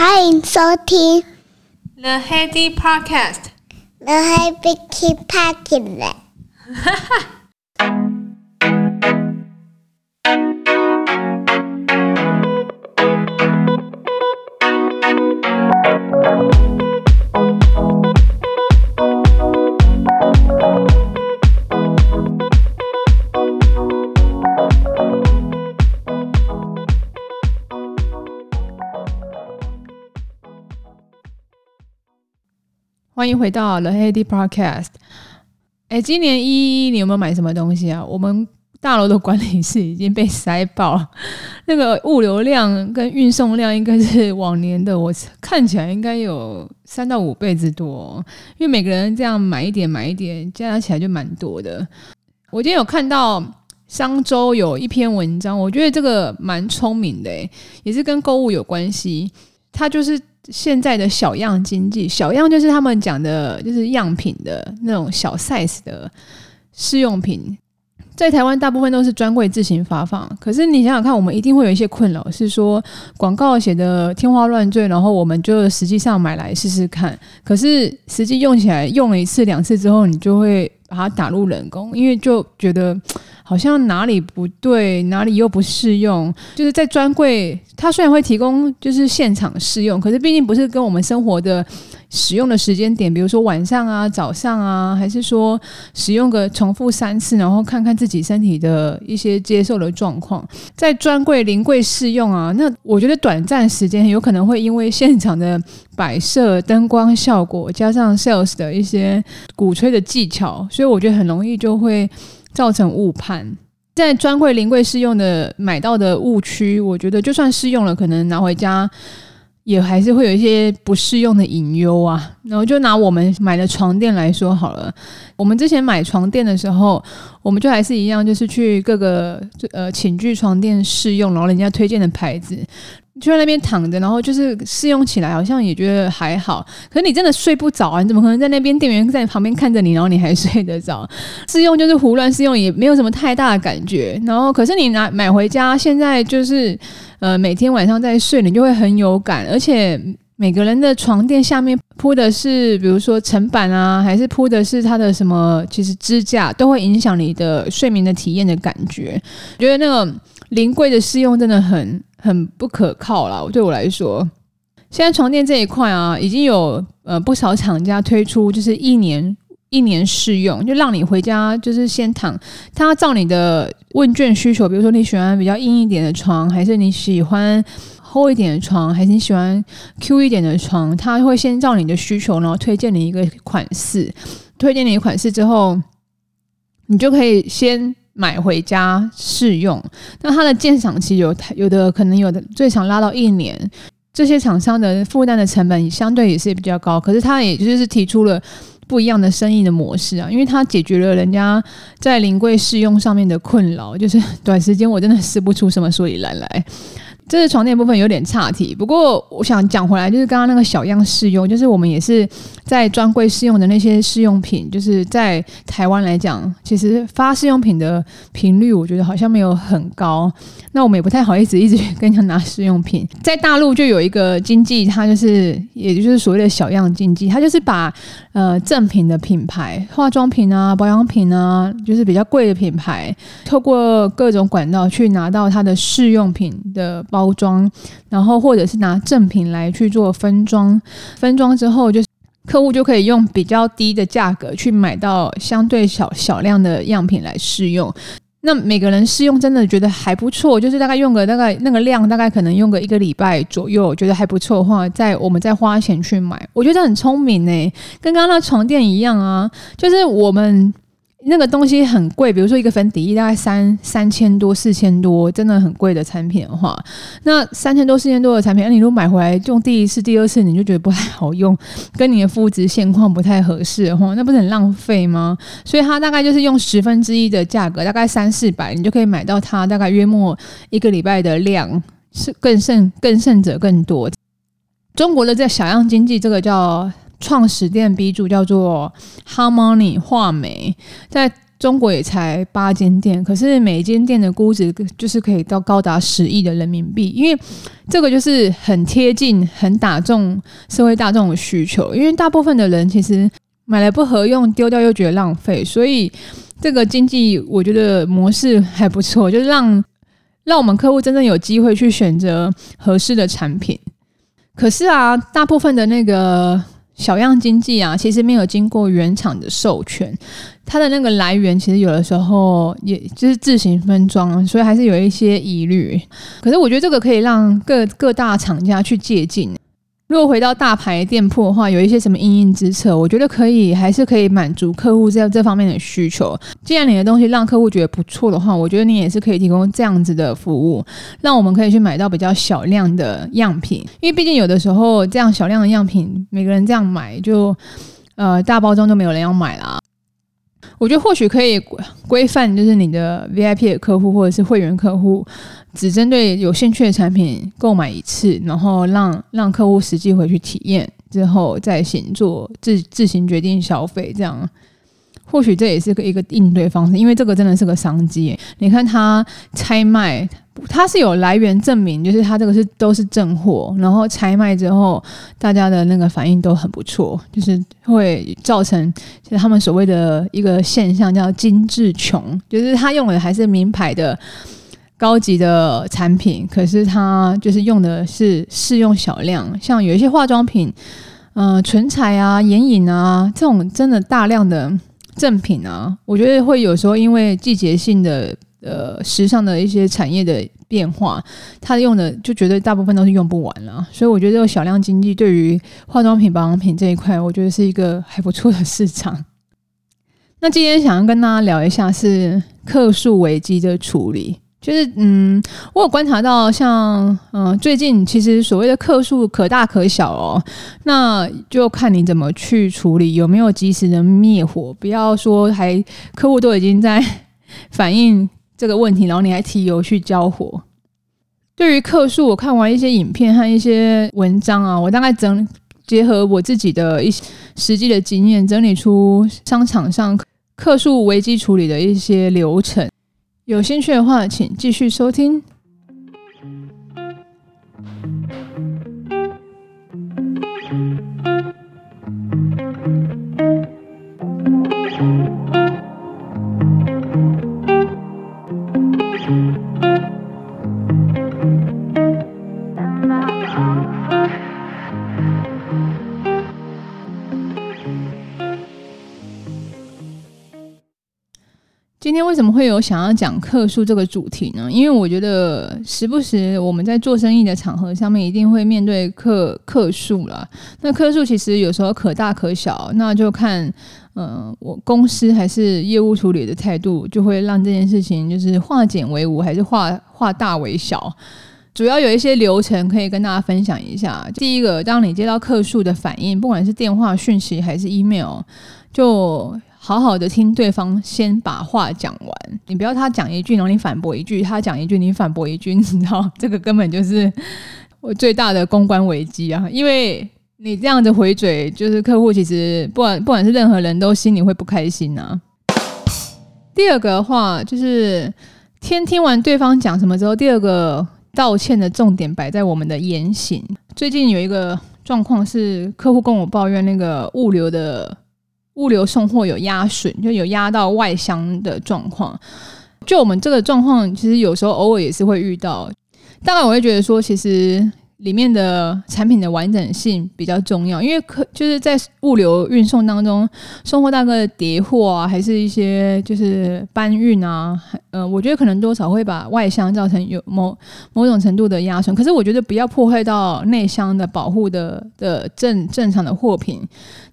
欢迎收听 The Heady Podcast。The Heady Podcast。哈哈。 欢迎回到 The Heady Podcast。哎，今年一一你有没有买什么东西啊？我们大楼的管理室已经被塞爆了，那个物流量跟运送量应该是往年的，我看起来应该有三到五倍之多。因为每个人这样买一点买一点，加起来就蛮多的。我今天有看到商周有一篇文章，我觉得这个蛮聪明的，也是跟购物有关系。它就是。现在的小样经济，小样就是他们讲的，就是样品的那种小 size 的试用品，在台湾大部分都是专柜自行发放。可是你想想看，我们一定会有一些困扰，是说广告写的天花乱坠，然后我们就实际上买来试试看。可是实际用起来，用了一次两次之后，你就会把它打入冷宫，因为就觉得。好像哪里不对，哪里又不适用。就是在专柜，它虽然会提供就是现场试用，可是毕竟不是跟我们生活的使用的时间点，比如说晚上啊、早上啊，还是说使用个重复三次，然后看看自己身体的一些接受的状况。在专柜临柜试用啊，那我觉得短暂时间有可能会因为现场的摆设、灯光效果，加上 sales 的一些鼓吹的技巧，所以我觉得很容易就会。造成误判，在专柜临柜试用的买到的误区，我觉得就算试用了，可能拿回家也还是会有一些不适用的隐忧啊。然后就拿我们买的床垫来说好了，我们之前买床垫的时候，我们就还是一样，就是去各个呃寝具床垫试用，然后人家推荐的牌子。就在那边躺着，然后就是试用起来好像也觉得还好，可是你真的睡不着啊！你怎么可能在那边店员在旁边看着你，然后你还睡得着？试用就是胡乱试用，也没有什么太大的感觉。然后可是你拿买回家，现在就是呃每天晚上在睡，你就会很有感。而且每个人的床垫下面铺的是，比如说层板啊，还是铺的是它的什么？其实支架都会影响你的睡眠的体验的感觉。觉得那个临柜的试用真的很。很不可靠啦，对我来说，现在床垫这一块啊，已经有呃不少厂家推出，就是一年一年试用，就让你回家就是先躺，他照你的问卷需求，比如说你喜欢比较硬一点的床，还是你喜欢厚一点的床，还是你喜欢 Q 一点的床，他会先照你的需求，然后推荐你一个款式，推荐你一款式之后，你就可以先。买回家试用，那它的鉴赏期有有的可能有的最长拉到一年，这些厂商的负担的成本相对也是比较高，可是他也就是提出了不一样的生意的模式啊，因为他解决了人家在临柜试用上面的困扰，就是短时间我真的试不出什么所以然来。这是床垫部分有点岔题，不过我想讲回来，就是刚刚那个小样试用，就是我们也是在专柜试用的那些试用品，就是在台湾来讲，其实发试用品的频率，我觉得好像没有很高。那我们也不太好意思一直跟人家拿试用品。在大陆就有一个经济，它就是也就是所谓的小样经济，它就是把呃正品的品牌、化妆品啊、保养品啊，就是比较贵的品牌，透过各种管道去拿到它的试用品的包。包装，然后或者是拿正品来去做分装，分装之后，就是客户就可以用比较低的价格去买到相对小小量的样品来试用。那每个人试用真的觉得还不错，就是大概用个大概那个量，大概可能用个一个礼拜左右，觉得还不错的话，再我们再花钱去买，我觉得很聪明呢，跟刚刚那床垫一样啊，就是我们。那个东西很贵，比如说一个粉底液大概三三千多、四千多，真的很贵的产品的话，那三千多、四千多的产品，那你如果买回来用第一次、第二次，你就觉得不太好用，跟你的肤质现况不太合适的话，那不是很浪费吗？所以它大概就是用十分之一的价格，大概三四百，你就可以买到它大概约莫一个礼拜的量，是更甚更甚者更多。中国的这小样经济，这个叫。创始店鼻祖叫做 Harmony 画眉，在中国也才八间店，可是每间店的估值就是可以到高达十亿的人民币，因为这个就是很贴近、很打中社会大众的需求。因为大部分的人其实买来不合用，丢掉又觉得浪费，所以这个经济我觉得模式还不错，就是让让我们客户真正有机会去选择合适的产品。可是啊，大部分的那个。小样经济啊，其实没有经过原厂的授权，它的那个来源其实有的时候也就是自行分装，所以还是有一些疑虑。可是我觉得这个可以让各各大厂家去借鉴。如果回到大牌店铺的话，有一些什么应应之策，我觉得可以，还是可以满足客户这这方面的需求。既然你的东西让客户觉得不错的话，我觉得你也是可以提供这样子的服务，让我们可以去买到比较小量的样品。因为毕竟有的时候这样小量的样品，每个人这样买就，呃，大包装就没有人要买啦。我觉得或许可以规范，就是你的 VIP 的客户或者是会员客户，只针对有兴趣的产品购买一次，然后让让客户实际回去体验之后再行做自自行决定消费，这样或许这也是个一个应对方式，因为这个真的是个商机。你看他拆卖。它是有来源证明，就是它这个是都是正货，然后拆卖之后，大家的那个反应都很不错，就是会造成就是他们所谓的一个现象叫精致穷，就是他用的还是名牌的高级的产品，可是他就是用的是适用小量，像有一些化妆品，嗯、唇彩啊、眼影啊这种真的大量的正品啊，我觉得会有时候因为季节性的。呃，时尚的一些产业的变化，它用的就绝对大部分都是用不完了，所以我觉得这个小量经济对于化妆品、保养品这一块，我觉得是一个还不错的市场。那今天想要跟大家聊一下是客诉危机的处理，就是嗯，我有观察到像嗯、最近其实所谓的客诉可大可小哦，那就看你怎么去处理，有没有及时的灭火，不要说还客户都已经在 反映。这个问题，然后你还提油去交火。对于客诉，我看完一些影片和一些文章啊，我大概整结合我自己的一些实际的经验，整理出商场上客诉危机处理的一些流程。有兴趣的话，请继续收听。想要讲客诉这个主题呢？因为我觉得时不时我们在做生意的场合上面一定会面对客客诉了。那客诉其实有时候可大可小，那就看嗯、呃，我公司还是业务处理的态度，就会让这件事情就是化简为无，还是化化大为小。主要有一些流程可以跟大家分享一下。第一个，当你接到客诉的反应，不管是电话讯息还是 email，就好好的听对方先把话讲完，你不要他讲一句，然后你反驳一句，他讲一句，你反驳一句，你知道这个根本就是我最大的公关危机啊！因为你这样子回嘴，就是客户其实不管 不管是任何人都心里会不开心啊。第二个的话，就是先听完对方讲什么之后，第二个道歉的重点摆在我们的言行。最近有一个状况是，客户跟我抱怨那个物流的。物流送货有压损，就有压到外箱的状况。就我们这个状况，其实有时候偶尔也是会遇到。当然我会觉得说，其实。里面的产品的完整性比较重要，因为可就是在物流运送当中，送货大哥叠货啊，还是一些就是搬运啊，呃，我觉得可能多少会把外箱造成有某某种程度的压损，可是我觉得不要破坏到内箱的保护的的正正常的货品，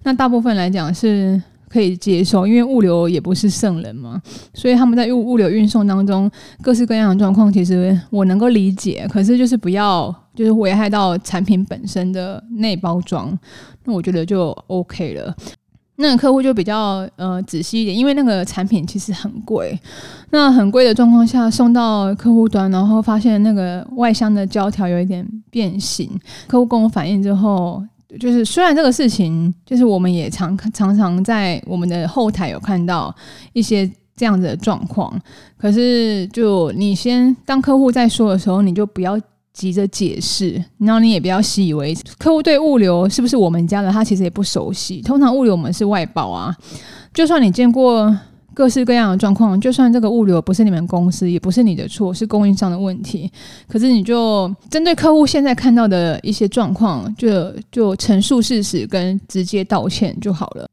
那大部分来讲是。可以接受，因为物流也不是圣人嘛，所以他们在物物流运送当中各式各样的状况，其实我能够理解。可是就是不要就是危害到产品本身的内包装，那我觉得就 OK 了。那客户就比较呃仔细一点，因为那个产品其实很贵，那很贵的状况下送到客户端，然后发现那个外箱的胶条有一点变形，客户跟我反映之后。就是虽然这个事情，就是我们也常常常在我们的后台有看到一些这样子的状况。可是，就你先当客户在说的时候，你就不要急着解释，然后你也不要习以为。客户对物流是不是我们家的，他其实也不熟悉。通常物流我们是外包啊，就算你见过。各式各样的状况，就算这个物流不是你们公司，也不是你的错，是供应商的问题。可是你就针对客户现在看到的一些状况，就就陈述事实跟直接道歉就好了。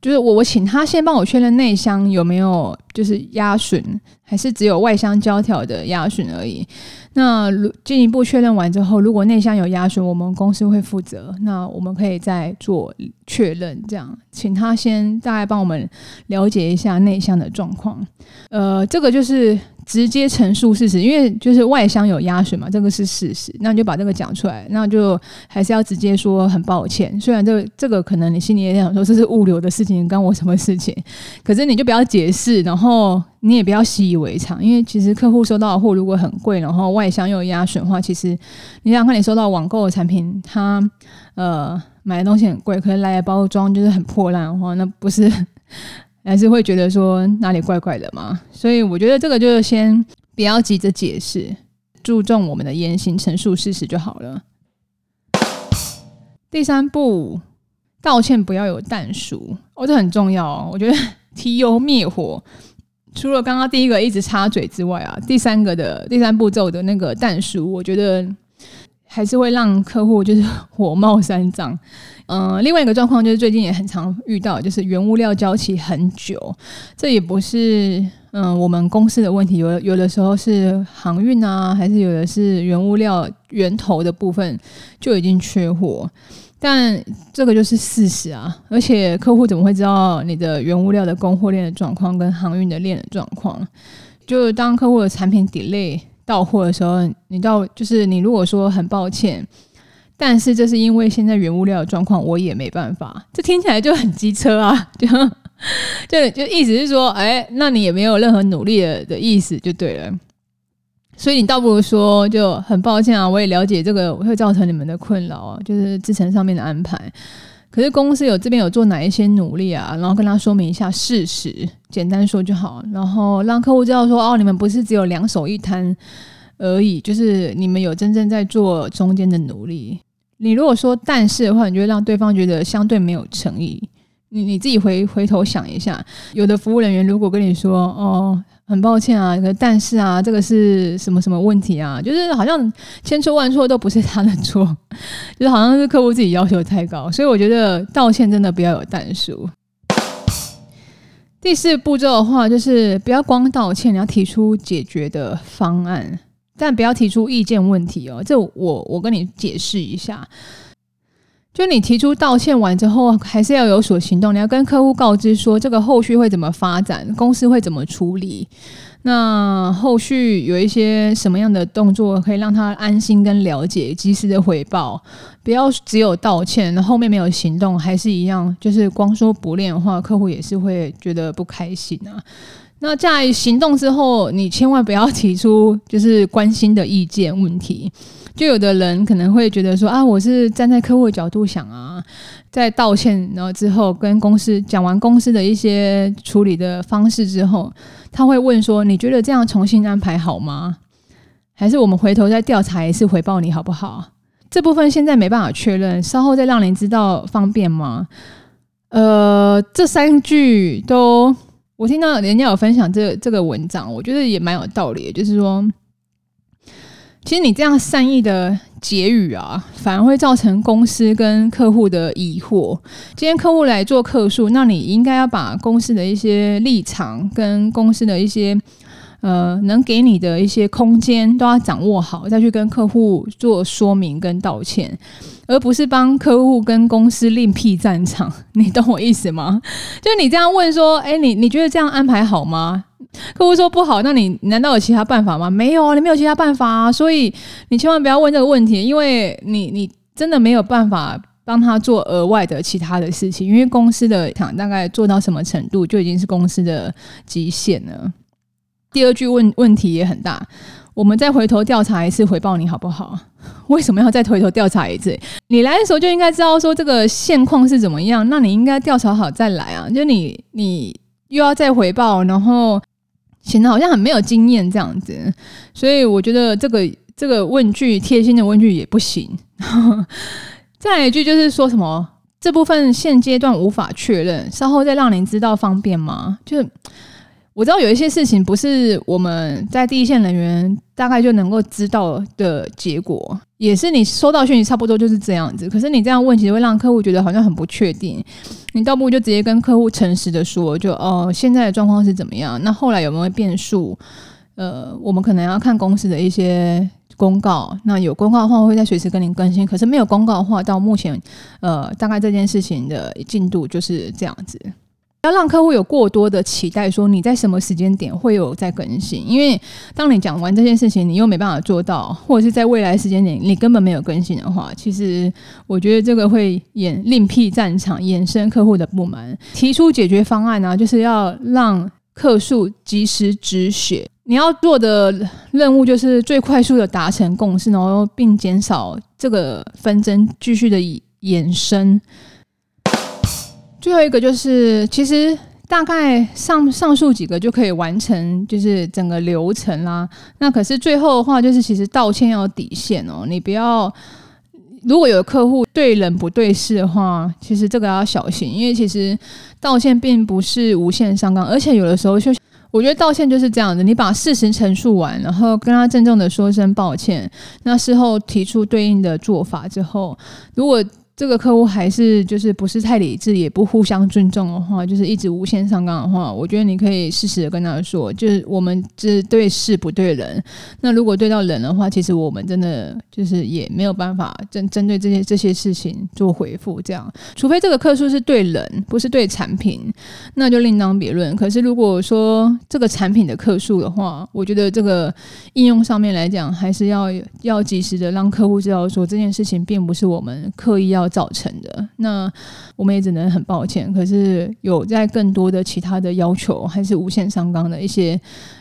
就是我我请他先帮我确认内箱有没有就是压损，还是只有外箱胶条的压损而已。那如进一步确认完之后，如果内箱有压损，我们公司会负责。那我们可以再做确认，这样请他先大概帮我们了解一下内箱的状况。呃，这个就是。直接陈述事实，因为就是外箱有压损嘛，这个是事实，那你就把这个讲出来，那就还是要直接说很抱歉。虽然这这个可能你心里也想说这是物流的事情，关我什么事情？可是你就不要解释，然后你也不要习以为常，因为其实客户收到的货如果很贵，然后外箱又压损的话，其实你想看，你收到网购的产品，它呃买的东西很贵，可是来的包装就是很破烂的话，那不是？还是会觉得说哪里怪怪的嘛，所以我觉得这个就是先不要急着解释，注重我们的言行陈述事实就好了。第三步，道歉不要有但书，哦，这很重要哦。我觉得提油灭火，除了刚刚第一个一直插嘴之外啊，第三个的第三步骤的那个但书，我觉得还是会让客户就是火冒三丈。嗯、另外一个状况就是最近也很常遇到，就是原物料交期很久，这也不是嗯、我们公司的问题，有有的时候是航运啊，还是有的是原物料源头的部分就已经缺货，但这个就是事实啊，而且客户怎么会知道你的原物料的供货链的状况跟航运的链的状况？就当客户的产品 delay 到货的时候，你到就是你如果说很抱歉。但是这是因为现在原物料的状况，我也没办法。这听起来就很机车啊，就就就意思是说，哎，那你也没有任何努力的的意思，就对了。所以你倒不如说，就很抱歉啊，我也了解这个会造成你们的困扰啊，就是制程上面的安排。可是公司有这边有做哪一些努力啊？然后跟他说明一下事实，简单说就好，然后让客户知道说，哦，你们不是只有两手一摊而已，就是你们有真正在做中间的努力。你如果说但是的话，你就会让对方觉得相对没有诚意。你你自己回回头想一下，有的服务人员如果跟你说哦，很抱歉啊，可但是啊，这个是什么什么问题啊？就是好像千错万错都不是他的错，就是好像是客户自己要求太高。所以我觉得道歉真的不要有但书。第四步骤的话，就是不要光道歉，你要提出解决的方案。但不要提出意见问题哦，这我我跟你解释一下。就你提出道歉完之后，还是要有所行动。你要跟客户告知说，这个后续会怎么发展，公司会怎么处理。那后续有一些什么样的动作，可以让他安心跟了解，及时的回报。不要只有道歉，后面没有行动，还是一样，就是光说不练的话，客户也是会觉得不开心啊。那在行动之后，你千万不要提出就是关心的意见问题。就有的人可能会觉得说啊，我是站在客户的角度想啊，在道歉然后之后跟公司讲完公司的一些处理的方式之后，他会问说，你觉得这样重新安排好吗？还是我们回头再调查一次回报你好不好？这部分现在没办法确认，稍后再让您知道方便吗？呃，这三句都。我听到人家有分享这个、这个文章，我觉得也蛮有道理的。就是说，其实你这样善意的结语啊，反而会造成公司跟客户的疑惑。今天客户来做客诉，那你应该要把公司的一些立场跟公司的一些呃能给你的一些空间都要掌握好，再去跟客户做说明跟道歉。而不是帮客户跟公司另辟战场，你懂我意思吗？就你这样问说，哎，你你觉得这样安排好吗？客户说不好，那你难道有其他办法吗？没有啊，你没有其他办法啊。所以你千万不要问这个问题，因为你你真的没有办法帮他做额外的其他的事情，因为公司的厂大概做到什么程度就已经是公司的极限了。第二句问问题也很大。我们再回头调查一次，回报你好不好？为什么要再回头调查一次？你来的时候就应该知道说这个现况是怎么样，那你应该调查好再来啊！就你你又要再回报，然后显得好像很没有经验这样子。所以我觉得这个这个问句贴心的问句也不行。再来一句就是说什么这部分现阶段无法确认，稍后再让您知道方便吗？就是我知道有一些事情不是我们在第一线人员大概就能够知道的结果，也是你收到讯息差不多就是这样子。可是你这样问，其实会让客户觉得好像很不确定。你倒不如就直接跟客户诚实的说，就哦，现在的状况是怎么样？那后来有没有变数？呃，我们可能要看公司的一些公告。那有公告的话，我会再随时跟您更新。可是没有公告的话，到目前呃，大概这件事情的进度就是这样子。要让客户有过多的期待，说你在什么时间点会有在更新，因为当你讲完这件事情，你又没办法做到，或者是在未来时间点你根本没有更新的话，其实我觉得这个会演另辟战场，衍生客户的不满。提出解决方案呢、就是要让客诉及时止血。你要做的任务就是最快速的达成共识，然后并减少这个纷争继续的衍生。最后一个就是，其实大概上上述几个就可以完成，就是整个流程啦。那可是最后的话，就是其实道歉要有底线哦。你不要，如果有客户对人不对事的话，其实这个要小心，因为其实道歉并不是无限上纲，而且有的时候就我觉得道歉就是这样子，你把事实陈述完，然后跟他郑重的说声抱歉，那事后提出对应的做法之后，如果这个客户还是就是不是太理智，也不互相尊重的话，就是一直无限上纲的话，我觉得你可以适时的跟他说，就是我们只对事不对人。那如果对到人的话，其实我们真的就是也没有办法针针对这些这些事情做回复。这样，除非这个客诉是对人，不是对产品，那就另当别论。可是如果说这个产品的客诉的话，我觉得这个应用上面来讲，还是要要及时的让客户知道说这件事情并不是我们刻意要。造成的，那我们也只能很抱歉。可是有在更多的其他的要求，还是无限上纲的一些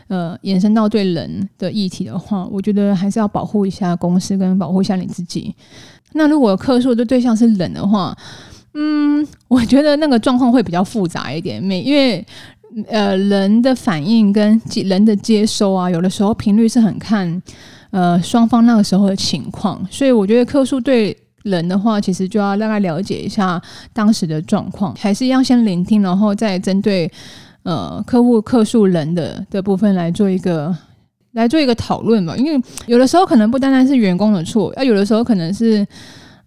呃延伸到对人的议题的话，我觉得还是要保护一下公司，跟保护一下你自己。那如果客诉的对象是人的话，嗯，我觉得那个状况会比较复杂一点。每因为呃人的反应跟人的接收啊，有的时候频率是很看呃双方那个时候的情况，所以我觉得客诉对。人的话，其实就要大概了解一下当时的状况，还是要先聆听，然后再针对呃客户客诉人的的部分来做一个来做一个讨论吧。因为有的时候可能不单单是员工的错，那有的时候可能是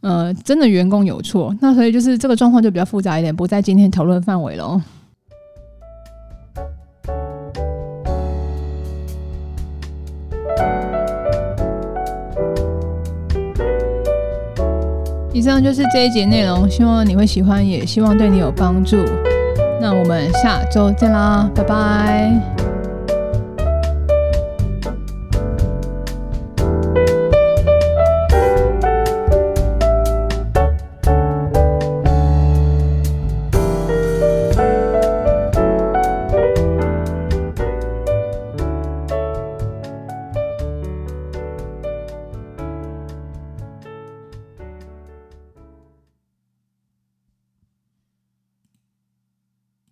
呃真的员工有错。那所以就是这个状况就比较复杂一点，不在今天讨论范围了。以上就是这一节内容，希望你会喜欢，也希望对你有帮助。那我们下周见啦，拜拜。